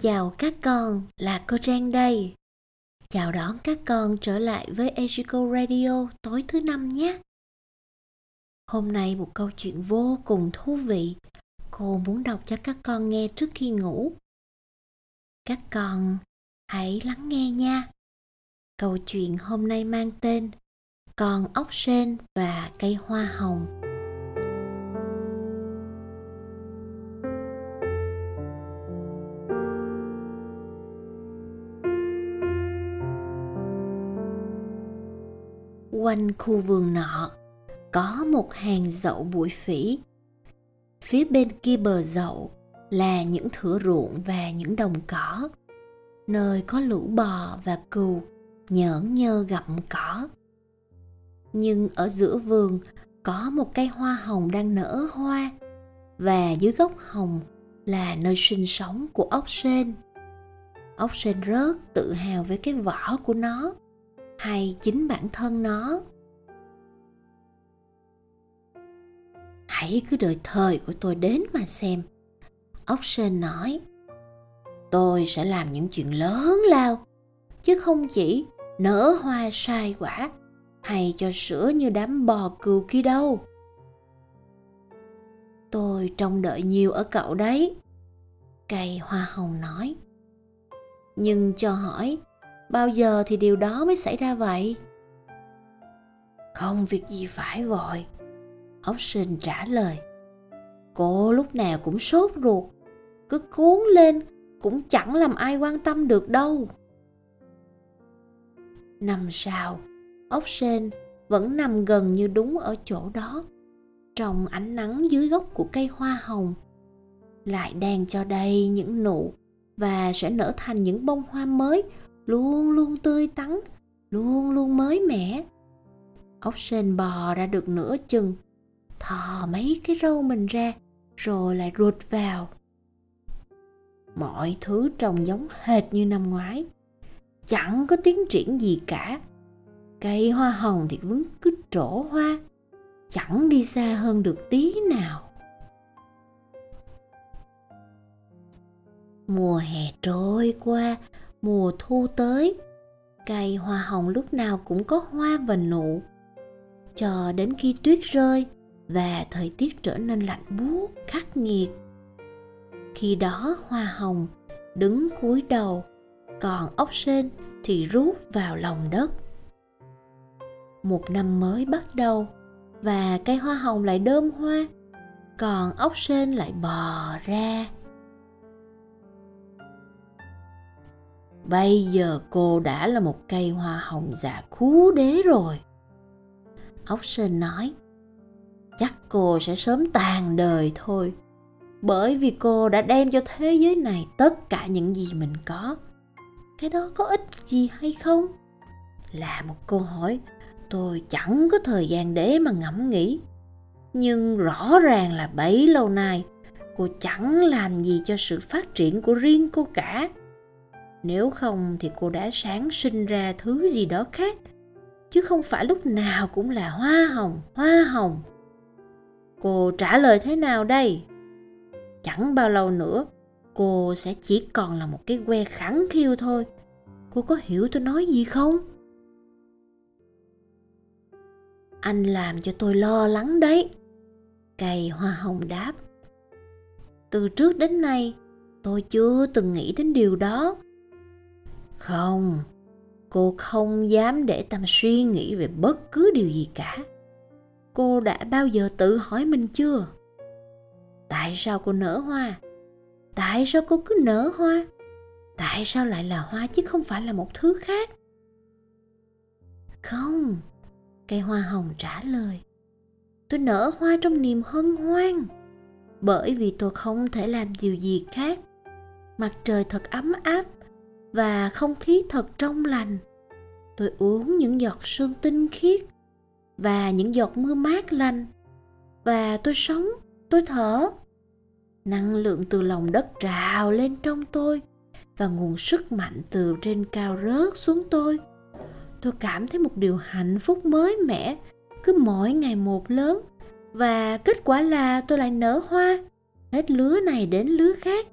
Chào các con, là cô Trang đây. Chào đón các con trở lại với Ejico Radio tối thứ năm nhé. Hôm nay một câu chuyện vô cùng thú vị. Cô muốn đọc cho các con nghe trước khi ngủ. Các con hãy lắng nghe nha. Câu chuyện hôm nay mang tên Con ốc sên và cây hoa hồng. Quanh khu vườn nọ, có một hàng dậu bụi phỉ. Phía bên kia bờ dậu là những thửa ruộng và những đồng cỏ, nơi có lũ bò và cừu nhởn nhơ gặm cỏ. Nhưng ở giữa vườn có một cây hoa hồng đang nở hoa và dưới gốc hồng là nơi sinh sống của ốc sên. Ốc sên rất tự hào với cái vỏ của nó hay chính bản thân nó. Hãy cứ đợi thời của tôi đến mà xem. Ốc sên nói, tôi sẽ làm những chuyện lớn lao, chứ không chỉ nở hoa sai quả hay cho sữa như đám bò cừu kia đâu. Tôi trông đợi nhiều ở cậu đấy, cây hoa hồng nói. Nhưng cho hỏi bao giờ thì điều đó mới xảy ra vậy? Không việc gì phải vội. Ốc sinh trả lời. Cô lúc nào cũng sốt ruột. Cứ cuốn lên, cũng chẳng làm ai quan tâm được đâu. Năm sau ốc sên vẫn nằm gần như đúng ở chỗ đó, trong ánh nắng dưới gốc của cây hoa hồng. Lại đang cho đây những nụ và sẽ nở thành những bông hoa mới luôn luôn tươi tắn, luôn luôn mới mẻ. Ốc sên bò ra được nửa chừng. Thò mấy cái râu mình ra, rồi lại ruột vào. Mọi thứ trông giống hệt như năm ngoái. Chẳng có tiến triển gì cả. Cây hoa hồng thì vẫn cứ trổ hoa, chẳng đi xa hơn được tí nào. Mùa hè trôi qua mùa thu tới. Cây hoa hồng lúc nào cũng có hoa và nụ. Cho đến khi tuyết rơi và thời tiết trở nên lạnh buốt, khắc nghiệt. Khi đó hoa hồng đứng cúi đầu, còn ốc sên thì rút vào lòng đất. Một năm mới bắt đầu và cây hoa hồng lại đơm hoa, còn ốc sên lại bò ra. Bây giờ cô đã là một cây hoa hồng già khú đế rồi. Ốc sên nói, chắc cô sẽ sớm tàn đời thôi, bởi vì cô đã đem cho thế giới này tất cả những gì mình có. Cái đó có ích gì hay không? Là một câu hỏi, tôi chẳng có thời gian để mà ngẫm nghĩ. Nhưng rõ ràng là bấy lâu nay, cô chẳng làm gì cho sự phát triển của riêng cô cả nếu không thì cô đã sáng sinh ra thứ gì đó khác. Chứ không phải lúc nào cũng là hoa hồng hoa hồng. Cô trả lời thế nào đây? Chẳng bao lâu nữa, cô sẽ chỉ còn là một cái que khẳng khiu thôi. Cô có hiểu tôi nói gì không? Anh làm cho tôi lo lắng đấy. Cây hoa hồng đáp. Từ trước đến nay, tôi chưa từng nghĩ đến điều đó không, cô không dám để tâm suy nghĩ về bất cứ điều gì cả. Cô đã bao giờ tự hỏi mình chưa? Tại sao cô nở hoa? Tại sao cô cứ nở hoa? Tại sao lại là hoa chứ không phải là một thứ khác? Không, cây hoa hồng trả lời. Tôi nở hoa trong niềm hân hoan, bởi vì tôi không thể làm điều gì khác. Mặt trời thật ấm áp và không khí thật trong lành. Tôi uống những giọt sương tinh khiết và những giọt mưa mát lành, và tôi sống, tôi thở. Năng lượng từ lòng đất trào lên trong tôi và nguồn sức mạnh từ trên cao rớt xuống tôi. Tôi cảm thấy một điều hạnh phúc mới mẻ, cứ mỗi ngày một lớn, và kết quả là tôi lại nở hoa, hết lứa này đến lứa khác.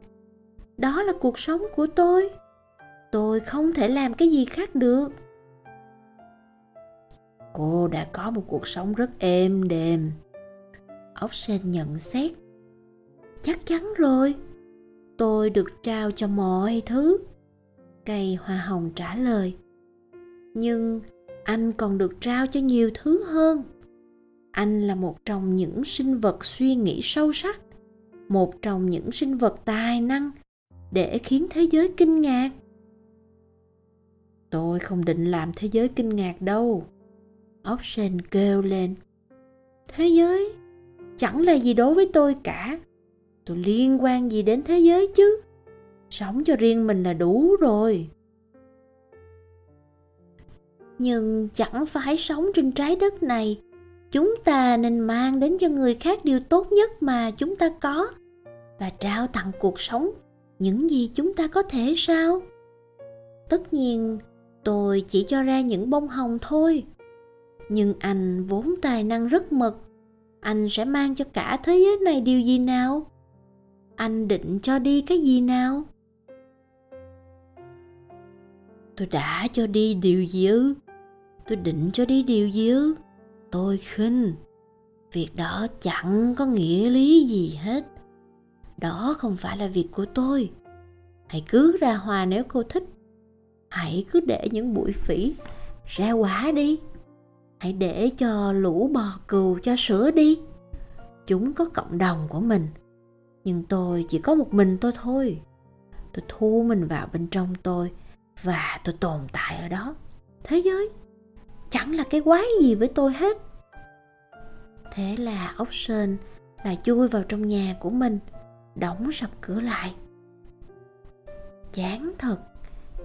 Đó là cuộc sống của tôi tôi không thể làm cái gì khác được. Cô đã có một cuộc sống rất êm đềm. Ốc sên nhận xét. Chắc chắn rồi. Tôi được trao cho mọi thứ. Cây hoa hồng trả lời. Nhưng anh còn được trao cho nhiều thứ hơn. Anh là một trong những sinh vật suy nghĩ sâu sắc, một trong những sinh vật tài năng để khiến thế giới kinh ngạc tôi không định làm thế giới kinh ngạc đâu. Ốc kêu lên. Thế giới? Chẳng là gì đối với tôi cả. Tôi liên quan gì đến thế giới chứ? Sống cho riêng mình là đủ rồi. Nhưng chẳng phải sống trên trái đất này. Chúng ta nên mang đến cho người khác điều tốt nhất mà chúng ta có và trao tặng cuộc sống. Những gì chúng ta có thể sao? Tất nhiên tôi chỉ cho ra những bông hồng thôi. Nhưng anh vốn tài năng rất mực. Anh sẽ mang cho cả thế giới này điều gì nào? Anh định cho đi cái gì nào? Tôi đã cho đi điều gì ư? Tôi định cho đi điều gì ư? Tôi khinh. Việc đó chẳng có nghĩa lý gì hết. Đó không phải là việc của tôi. Hãy cứ ra hoa nếu cô thích hãy cứ để những bụi phỉ ra quả đi. Hãy để cho lũ bò cừu cho sữa đi. Chúng có cộng đồng của mình, nhưng tôi chỉ có một mình tôi thôi. Tôi thu mình vào bên trong tôi và tôi tồn tại ở đó. Thế giới chẳng là cái quái gì với tôi hết. Thế là ốc sên lại chui vào trong nhà của mình, đóng sập cửa lại. Chán thật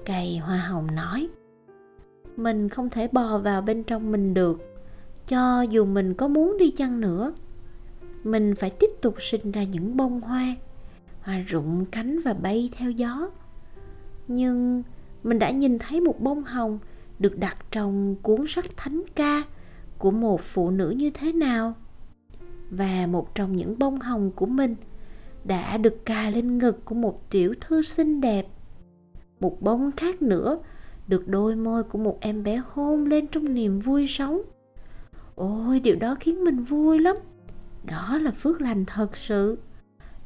cây hoa hồng nói. Mình không thể bò vào bên trong mình được, cho dù mình có muốn đi chăng nữa. Mình phải tiếp tục sinh ra những bông hoa hoa rụng, cánh và bay theo gió. Nhưng mình đã nhìn thấy một bông hồng được đặt trong cuốn sách thánh ca của một phụ nữ như thế nào. Và một trong những bông hồng của mình đã được cài lên ngực của một tiểu thư xinh đẹp một bông khác nữa. Được đôi môi của một em bé hôn lên trong niềm vui sống. Ôi, điều đó khiến mình vui lắm. Đó là phước lành thật sự.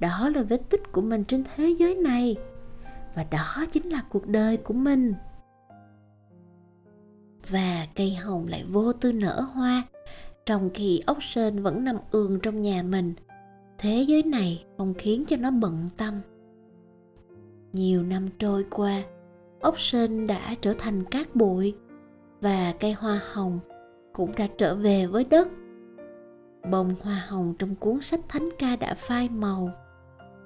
Đó là vết tích của mình trên thế giới này. Và đó chính là cuộc đời của mình. Và cây hồng lại vô tư nở hoa, trong khi ốc sên vẫn nằm ườn trong nhà mình. Thế giới này không khiến cho nó bận tâm nhiều năm trôi qua, ốc sên đã trở thành cát bụi và cây hoa hồng cũng đã trở về với đất. Bông hoa hồng trong cuốn sách thánh ca đã phai màu,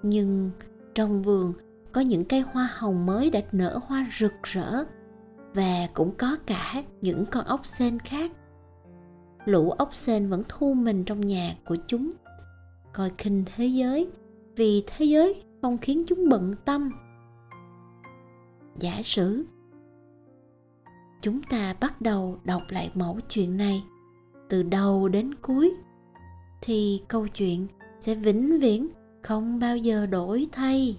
nhưng trong vườn có những cây hoa hồng mới đã nở hoa rực rỡ và cũng có cả những con ốc sên khác. Lũ ốc sên vẫn thu mình trong nhà của chúng, coi khinh thế giới, vì thế giới không khiến chúng bận tâm giả sử, chúng ta bắt đầu đọc lại mẫu chuyện này từ đầu đến cuối, thì câu chuyện sẽ vĩnh viễn không bao giờ đổi thay.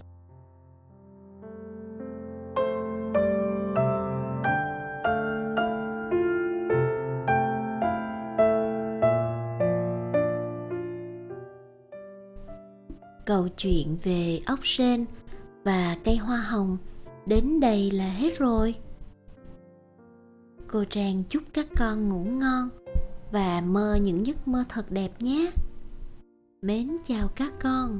Câu chuyện về ốc sên và cây hoa hồng đến đây là hết rồi. Cô trang chúc các con ngủ ngon và mơ những giấc mơ thật đẹp nhé. Mến chào các con.